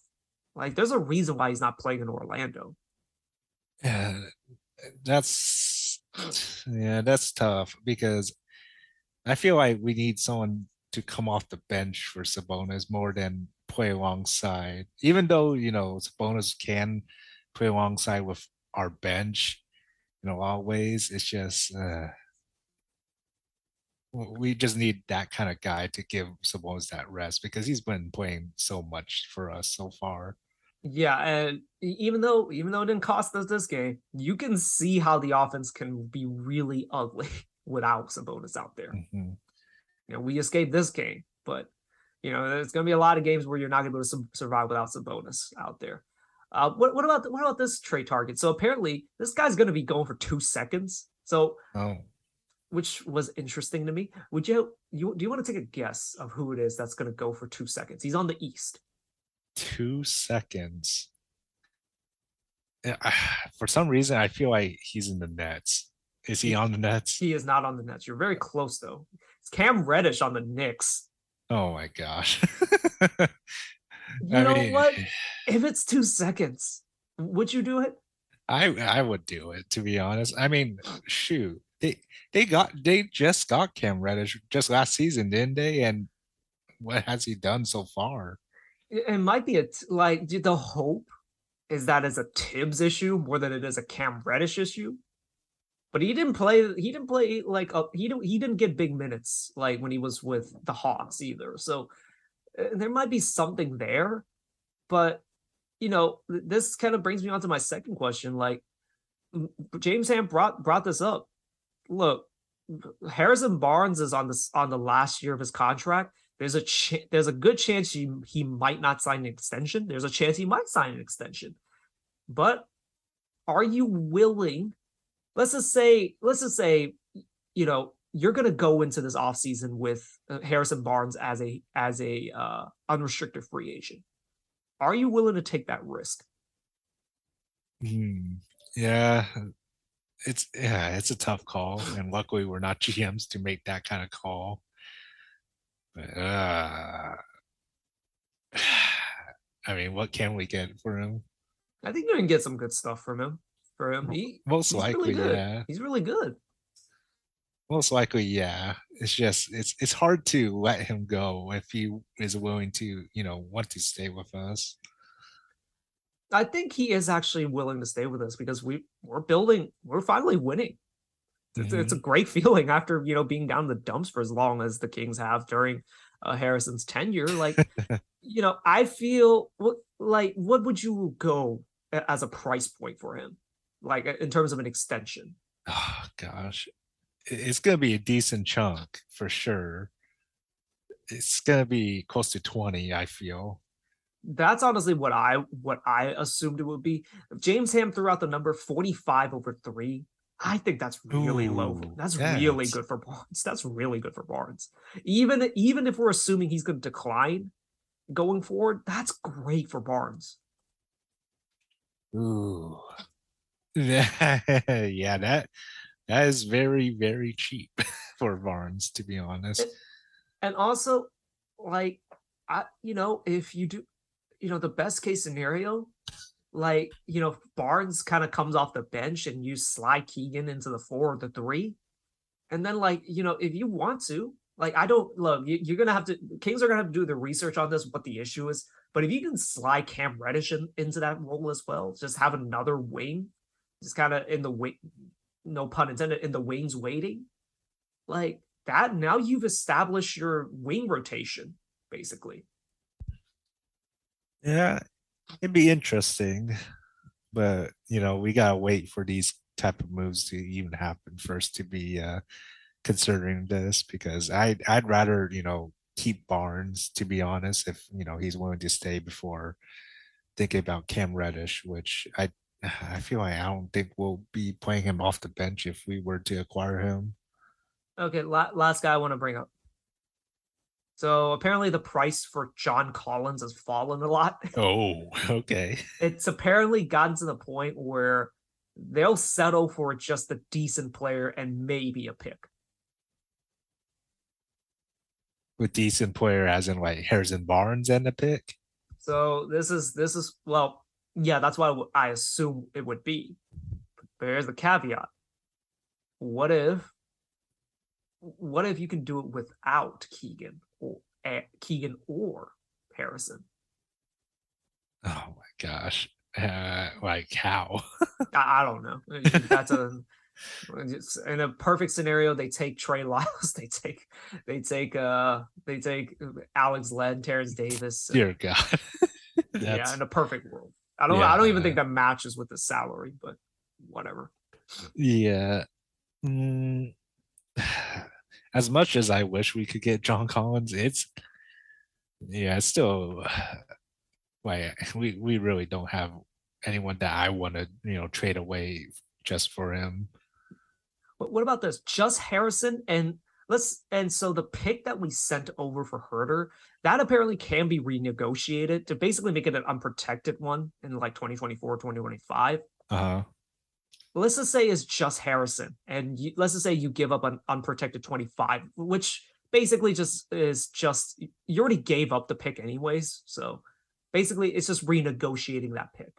Like there's a reason why he's not playing in Orlando. Yeah, that's yeah, that's tough because I feel like we need someone to come off the bench for Sabonis more than play alongside. Even though you know Sabonis can play alongside with our bench in a lot of ways, it's just uh, we just need that kind of guy to give Sabonis that rest because he's been playing so much for us so far. Yeah, and even though even though it didn't cost us this game, you can see how the offense can be really ugly without Sabonis out there. Mhm. You know, we escaped this game, but you know, there's going to be a lot of games where you're not going to be able to survive without Sabonis out there. Uh, what what about what about this trade target? So apparently, this guy's going to be going for two seconds. So, Oh, which was interesting to me. Would you you do you want to take a guess of who it is that's going to go for two seconds? He's on the East. two seconds. For some reason, I feel like he's in the Nets. Is he on the Nets? He is not on the Nets. You're very close though. It's Cam Reddish on the Knicks. Oh my gosh. You know what? If it's two seconds, would you do it? I I would do it to be honest. I mean, shoot, they they got they just got Cam Reddish just last season, didn't they? And what has he done so far? It might be a t- like the hope is that is a Thibs issue more than it is a Cam Reddish issue. But he didn't play. He didn't play like a, he didn't he didn't get big minutes like when he was with the Hawks either. So Uh, there might be something there, but you know this kind of brings me on to my second question. Like James Ham brought brought this up. Look, Harrison Barnes is on this on the last year of his contract. There's a ch- there's a good chance he he might not sign an extension. There's a chance he might sign an extension. But are you willing? Let's just say let's just say you know you're going to go into this offseason with uh, Harrison Barnes as a as a uh, unrestricted free agent. Are you willing to take that risk? Hmm. Yeah, it's yeah, it's a tough call, and luckily we're not GMs to make that kind of call. But, uh, I mean, what can we get for him? I think you can get some good stuff from him. For him, he, Most likely, really yeah. He's really good. Most likely, yeah. It's just it's it's hard to let him go if he is willing to, you know, want to stay with us. I think he is actually willing to stay with us because we we're building, we're finally winning. It's, it's a great feeling after you know being down the dumps for as long as the Kings have during uh, Harrison's tenure. Like, you know, I feel what like what would you go as a price point for him, like in terms of an extension? Oh gosh, It's gonna be a decent chunk for sure. It's gonna be close to twenty. I feel. That's honestly what I what I assumed it would be. If James Ham threw out the number forty five over three. I think that's really low. Ooh, That's really good for Barnes. That's really good for Barnes. Even even if we're assuming he's going to decline going forward, that's great for Barnes. Ooh. yeah, that that is very very cheap for Barnes, to be honest. And also, like, I you know, if you do, you know, the best case scenario, like you know, Barnes kind of comes off the bench and you slide Keegan into the four or the three, and then like you know, if you want to, like, I don't look, you, you're gonna have to. Kings are gonna have to do the research on this, what the issue is. But if you can slide Cam Reddish in, into that role as well, just have another wing, just kind of in the wing, no pun intended, in the wings waiting, like that. Now you've established your wing rotation, basically. Yeah, it'd be interesting, but you know, we gotta wait for these type of moves to even happen first to be uh considering this because I I'd rather you know keep Barnes to be honest if you know he's willing to stay before thinking about Cam Reddish, which I I feel like I don't think we'll be playing him off the bench if we were to acquire him. Okay, last guy I want to bring up. So apparently the price for John Collins has fallen a lot. Oh, okay. It's apparently gotten to the point where they'll settle for just a decent player and maybe a pick. With decent player as in like Harrison Barnes and a pick. So this is this is well, yeah, that's what I assume it would be. But here's the caveat. What if what if you can do it without Keegan or uh, Keegan or Harrison? Oh my gosh. Uh, like how? I, I, don't know. That's a in a perfect scenario. They take Trey Lyles. They take they take uh they take Alex Len, Terrence Davis. Dear God. yeah, in a perfect world. I don't. Yeah. I don't even think that matches with the salary, but whatever. Yeah. Mm, as much as I wish we could get John Collins, it's yeah, it's still like we we really don't have anyone that I want to you know trade away just for him. But what about this? Just Harrison and let's and so the pick that we sent over for Huerter that apparently can be renegotiated to basically make it an unprotected one in like 2024 2025 uh-huh. Let's just say is just harrison and you, let's just say you give up an unprotected 25 which basically just is just you already gave up the pick anyways so basically it's just renegotiating that pick.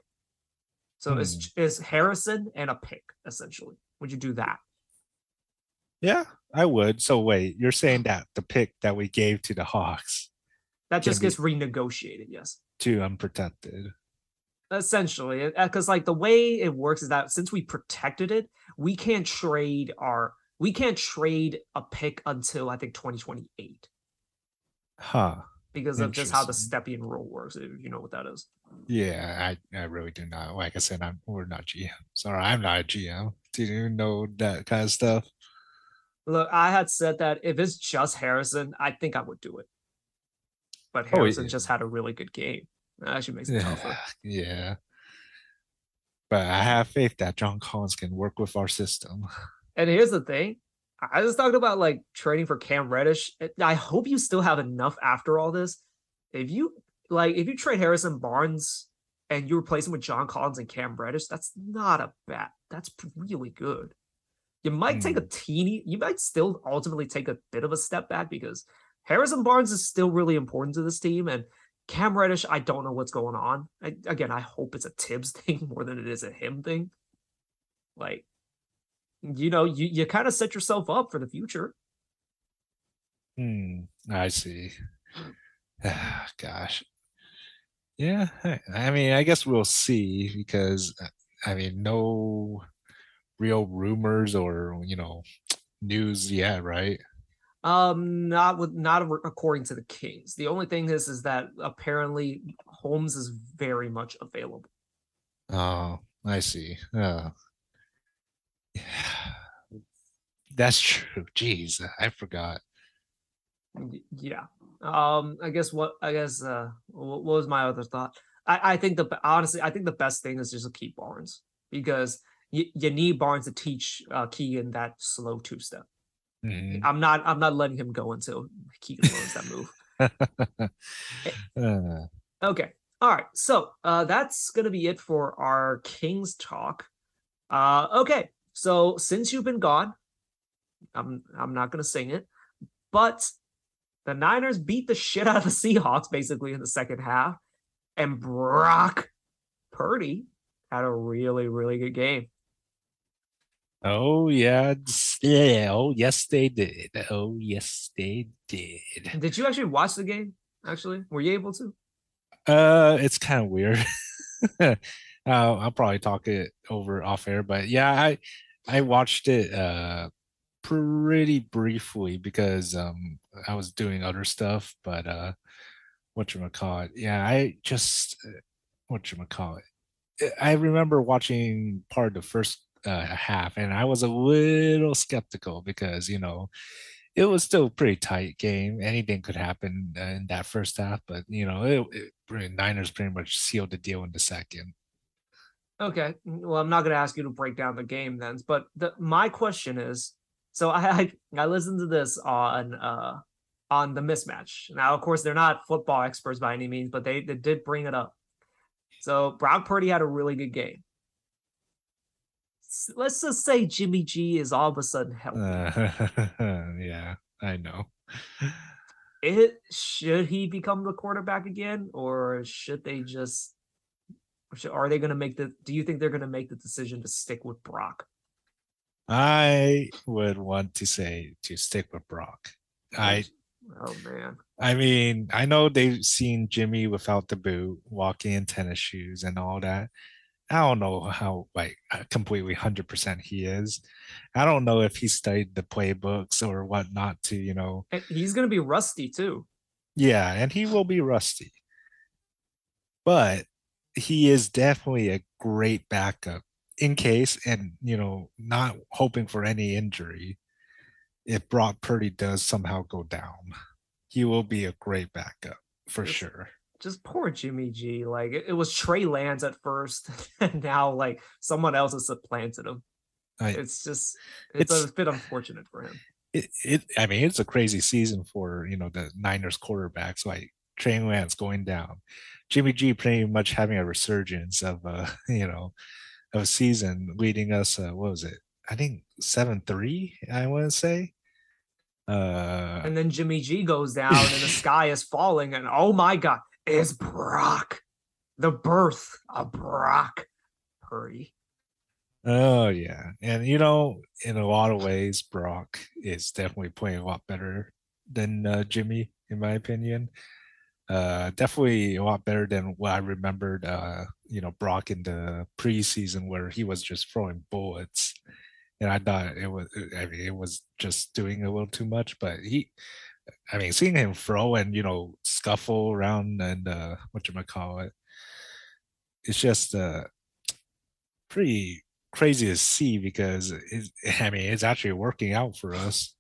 So hmm. it's, it's harrison and a pick essentially. Would you do that yeah I would. So wait, you're saying that the pick that we gave to the Hawks that just gets renegotiated, yes. To unprotected. Essentially, because uh, like the way it works is that since we protected it, we can't trade our we can't trade a pick until I think 2028. Huh. Because of just how the Stepien rule works, if you know what that is. Yeah, I, I really do not. Like I said, I'm we're not GM. Sorry, I'm not a GM. Do you know that kind of stuff? Look, I had said that if it's just Harrison, I think I would do it. But oh, Harrison oh, yeah. just had a really good game. That actually makes it yeah, tougher. Yeah. But I have faith that John Collins can work with our system. And here's the thing. I just talked about like trading for Cam Reddish. I hope you still have enough after all this. If you like, if you trade Harrison Barnes and you replace him with John Collins and Cam Reddish, that's not a bad. That's really good. You might mm. take a hmm. teeny, you might still ultimately take a bit of a step back because Harrison Barnes is still really important to this team. And Cam Reddish, I don't know what's going on. I, again, I hope it's a Thibs thing more than it is a him thing. Like, you know, you, you kind of set yourself up for the future. Hmm, I see. Gosh. Yeah, I mean, I guess we'll see because I mean, no real rumors or you know news yet, right? Um, not with not according to the Kings. The only thing is, is that apparently Holmes is very much available. Oh, I see. Uh, that's true. Jeez, I forgot. Yeah. Um, I guess what I guess uh, what was my other thought? I I think the honestly, I think the best thing is just to keep Barnes because you, you need Barnes to teach uh, Keegan that slow two step. Mm-hmm. I'm not I'm not letting him go until Keegan learns that move. uh. Okay. All right. So uh, that's gonna be it for our Kings talk. Uh, okay. So since you've been gone, I'm I'm not gonna sing it, but the Niners beat the shit out of the Seahawks basically in the second half, and Brock Purdy had a really really good game. Oh yeah, yeah. Oh yes, they did. Oh yes, they did. Did you actually watch the game? Actually, were you able to? Uh, it's kind of weird. uh, I'll probably talk it over off air, but yeah, I I watched it uh pretty briefly because um I was doing other stuff, but uh, what you call it? Yeah, I just uh, what you call it. I remember watching part of the first uh, half, and I was a little skeptical because you know it was still a pretty tight game. Anything could happen uh, in that first half, but you know, it, it, Niners pretty much sealed the deal in the second. Okay, well, I'm not going to ask you to break down the game then, but the, my question is, so I, I I listened to this on uh on the mismatch. Now, of course, they're not football experts by any means, but they, they did bring it up. So Brock Purdy had a really good game. Let's just say Jimmy G is all of a sudden healthy. Uh, yeah, I know. It should he become the quarterback again, or should they just? Should, are they going to make the? Do you think they're going to make the decision to stick with Brock? I would want to say to stick with Brock. I Oh man. I mean, I know they've seen Jimmy without the boot, walking in tennis shoes and all that. I don't know how like uh, completely hundred percent he is. I don't know if he studied the playbooks or what not to, you know. And he's gonna be rusty too. Yeah, and he will be rusty. But he is definitely a great backup in case and you know, not hoping for any injury if Brock Purdy does somehow go down, he will be a great backup for sure. Just poor Jimmy G. Like it, it was Trey Lance at first, and now like someone else has supplanted him. I, it's just it's, it's, a bit unfortunate for him. It, it I mean it's a crazy season for you know the Niners quarterbacks like Trey Lance going down, Jimmy G pretty much having a resurgence of uh you know of a season leading us uh, what was it I think seven three I want to say uh, and then Jimmy G goes down and the sky is falling, and oh my god, is Brock the birth of Brock Purdy? Oh yeah, and you know, in a lot of ways, Brock is definitely playing a lot better than uh, Jimmy, in my opinion. Uh, definitely a lot better than what I remembered. Uh, you know, Brock in the preseason where he was just throwing bullets and I thought it was I mean it was just doing a little too much, but he I mean seeing him throw and you know scuffle around and uh what you might call it it's just uh pretty crazy to see because it, I mean it's actually working out for us.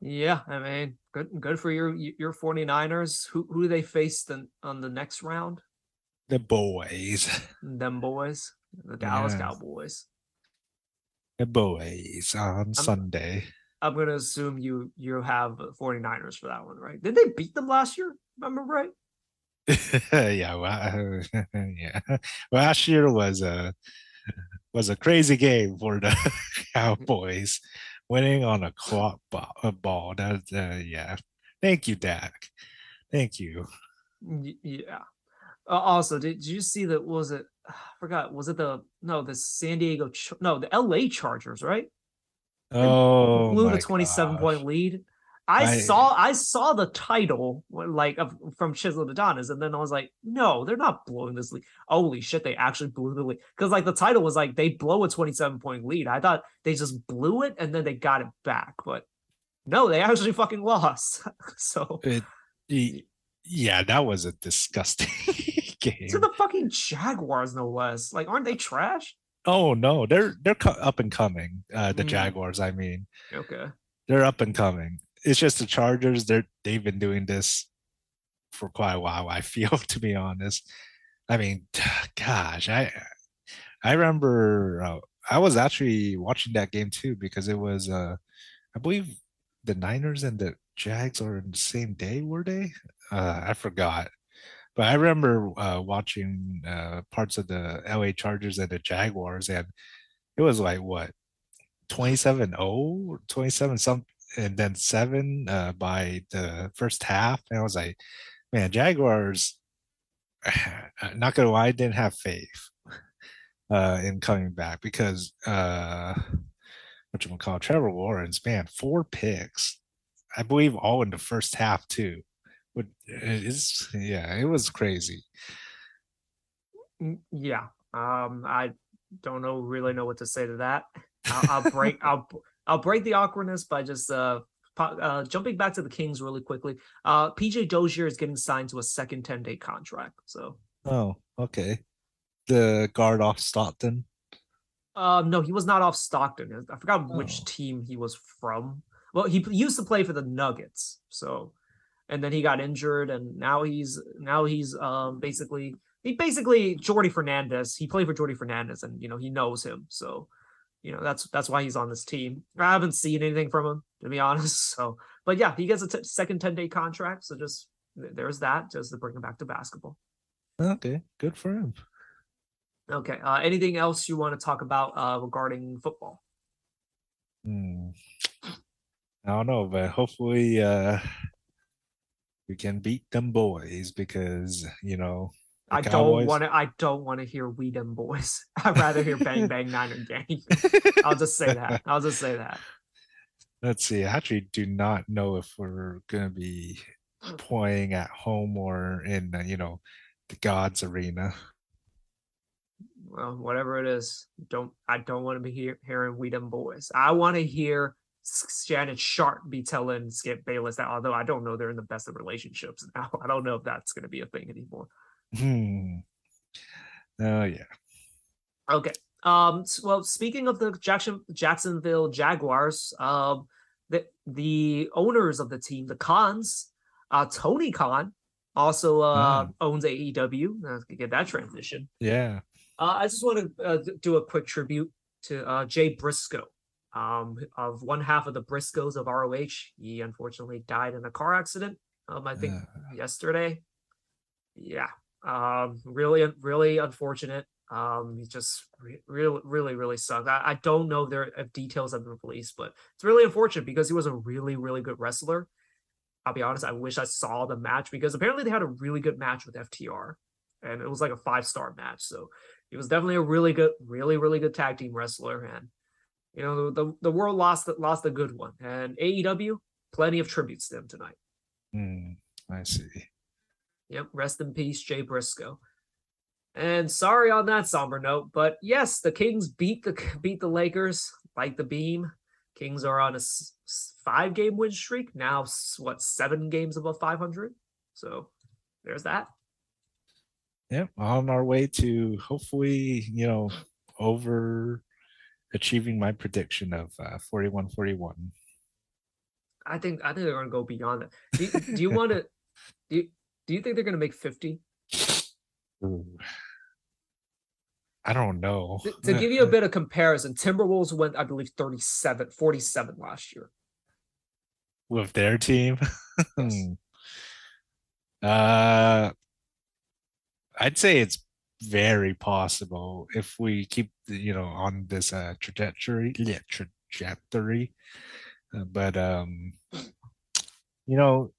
Yeah, I mean, good good for your your 49ers. Who who do they face then on the next round? The boys. Them boys. The Dallas yeah. Cowboys The boys on I'm, Sunday. I'm gonna assume you you have 49ers for that one, right? Did they beat them last year? Remember right? yeah, well, yeah. Last year was a was a crazy game for the Cowboys, winning on a clock ball. A ball. That uh, yeah. Thank you, Dak. Thank you. Yeah. Uh, also, did, did you see that? Was it I forgot was it the no the San Diego no the L.A. Chargers right? Oh, blew the twenty-seven gosh. point lead. I, I, saw I saw the title like of, from Chisel Adonis, and then I was like, no, they're not blowing this lead. Holy shit, they actually blew the lead because like the title was like they blow a twenty-seven point lead. I thought they just blew it and then they got it back, but no, they actually fucking lost. so it, yeah, that was a disgusting game. To the fucking Jaguars, no less. Like, aren't they trash? Oh no, they're they're up and coming. Uh, the mm. Jaguars, I mean. Okay. They're up and coming. It's just the Chargers. They're they've been doing this for quite a while. I feel, to be honest. I mean, gosh, I I remember uh, I was actually watching that game too because it was uh I believe the Niners and the Jags are in the same day, were they? Uh, I forgot. But I remember uh, watching uh, parts of the LA Chargers and the Jaguars, and it was like what 27 0, 27 something, and then seven uh, by the first half. And I was like, man, Jaguars, not gonna lie, I didn't have faith uh, in coming back because uh, what you call Trevor Lawrence, man, four picks, I believe all in the first half too it's yeah it was crazy yeah um i don't know really know what to say to that i'll, I'll break i'll i'll break the awkwardness by just uh uh, jumping back to the Kings really quickly, uh, PJ Dozier is getting signed to a second 10 day contract. So, oh, okay. The guard off Stockton. Um, no, he was not off Stockton. I forgot which Oh. team he was from. Well, he used to play for the Nuggets, so and then he got injured, and now he's now he's um basically he basically Jordi Fernandez. He played for Jordi Fernandez, and you know he knows him, so you know that's that's why he's on this team. I haven't seen anything from him to be honest. So, but yeah, he gets a t- second ten day contract, so just there's that, just to bring him back to basketball. Okay, good for him. Okay. Uh, anything else you want to talk about uh, regarding football? Hmm. I don't know, but hopefully uh we can beat them boys because you know I don't want to. I don't want to hear "We Dem Boys." I'd rather hear "Bang Bang Niner Gang." I'll just say that. I'll just say that. Let's see. I actually do not know if we're gonna be playing at home or in uh, you know the Gods Arena. Well, whatever it is, don't. I don't want to be hear, hearing "We Dem Boys." I want to hear Shannon Sharpe be telling Skip Bayless that. Although I don't know they're in the best of relationships now. I don't know if that's going to be a thing anymore. Hmm. Oh yeah. Okay. Um. Well, speaking of the Jackson Jacksonville Jaguars, um, the the owners of the team, the Khans, uh, Tony Khan, also uh Mm. owns AEW. Uh, get that transition. Yeah. Uh, I just want to uh, do a quick tribute to uh, Jay Briscoe, um, of one half of the Briscoes of ROH. He unfortunately died in a car accident. Um, I think Uh, yesterday. Yeah. Um, really, really unfortunate. Um, he just re- really, really, really sucked. I, I don't know if there if details have been released, but it's really unfortunate because he was a really, really good wrestler. I'll be honest, I wish I saw the match because apparently they had a really good match with FTR and it was like a five star match. So he was definitely a really good, really, really good tag team wrestler. And you know, the the world lost lost a good one. And AEW, plenty of tributes to them tonight. hmm, I see. Yep, rest in peace, Jay Briscoe. And sorry on that somber note, but yes, the Kings beat the beat the Lakers like the beam. Kings are on a five game win streak now. What seven games above five hundred? So there's that. Yep. On our way to hopefully, you know, over achieving my prediction of uh, 41 41. I think I think they're going to go beyond that. Do, you- do you want to? Do you, do you think they're going to make fifty? I don't know. To, to give you a bit of comparison, Timberwolves went, I believe, 37, 47 last year. with their team. Yes. Hmm. uh, I'd say it's very possible if we keep you know on this uh, trajectory yeah, trajectory. Uh, but um you know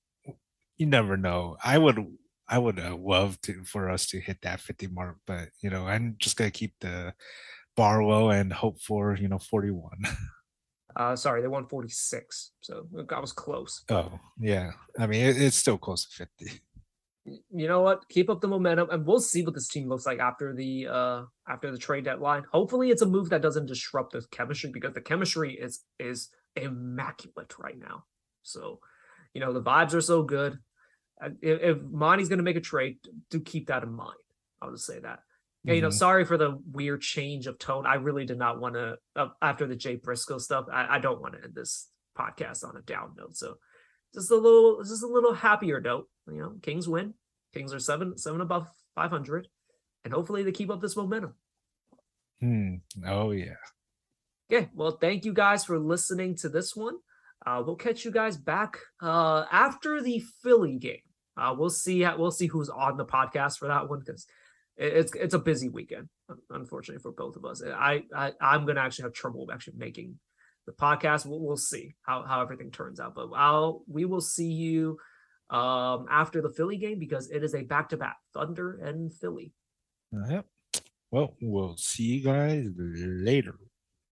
you never know. I would i would uh, love to for us to hit that 50 mark but you know i'm just gonna keep the bar low and hope for you know 41 uh sorry they won 46 so i was close. Oh yeah. I mean it, it's still close to 50 you know what? Keep up the momentum, and we'll see what this team looks like after the uh after the trade deadline. Hopefully, it's a move that doesn't disrupt the chemistry because the chemistry is is immaculate right now. So, you know, the vibes are so good. If, if Monte's going to make a trade, do keep that in mind. I'll just say that. Yeah, you know, Mhm. sorry for the weird change of tone. I really did not want to uh, after the Jay Briscoe stuff. I, I don't want to end this podcast on a down note. So, just a little, just a little happier note. You know, Kings win. Kings are seven, seven above five hundred, and hopefully they keep up this momentum. Hmm. Oh yeah. Okay, well, thank you guys for listening to this one. Uh, we'll catch you guys back uh, after the Philly game. Uh, we'll see. How, we'll see who's on the podcast for that one because it's it's a busy weekend, unfortunately for both of us. I, I I'm gonna actually have trouble actually making the podcast. We'll, we'll see how how everything turns out. But I'll we will see you um after the Philly game because it is a back to back Thunder and Philly. Yep. Well, we'll see you guys later.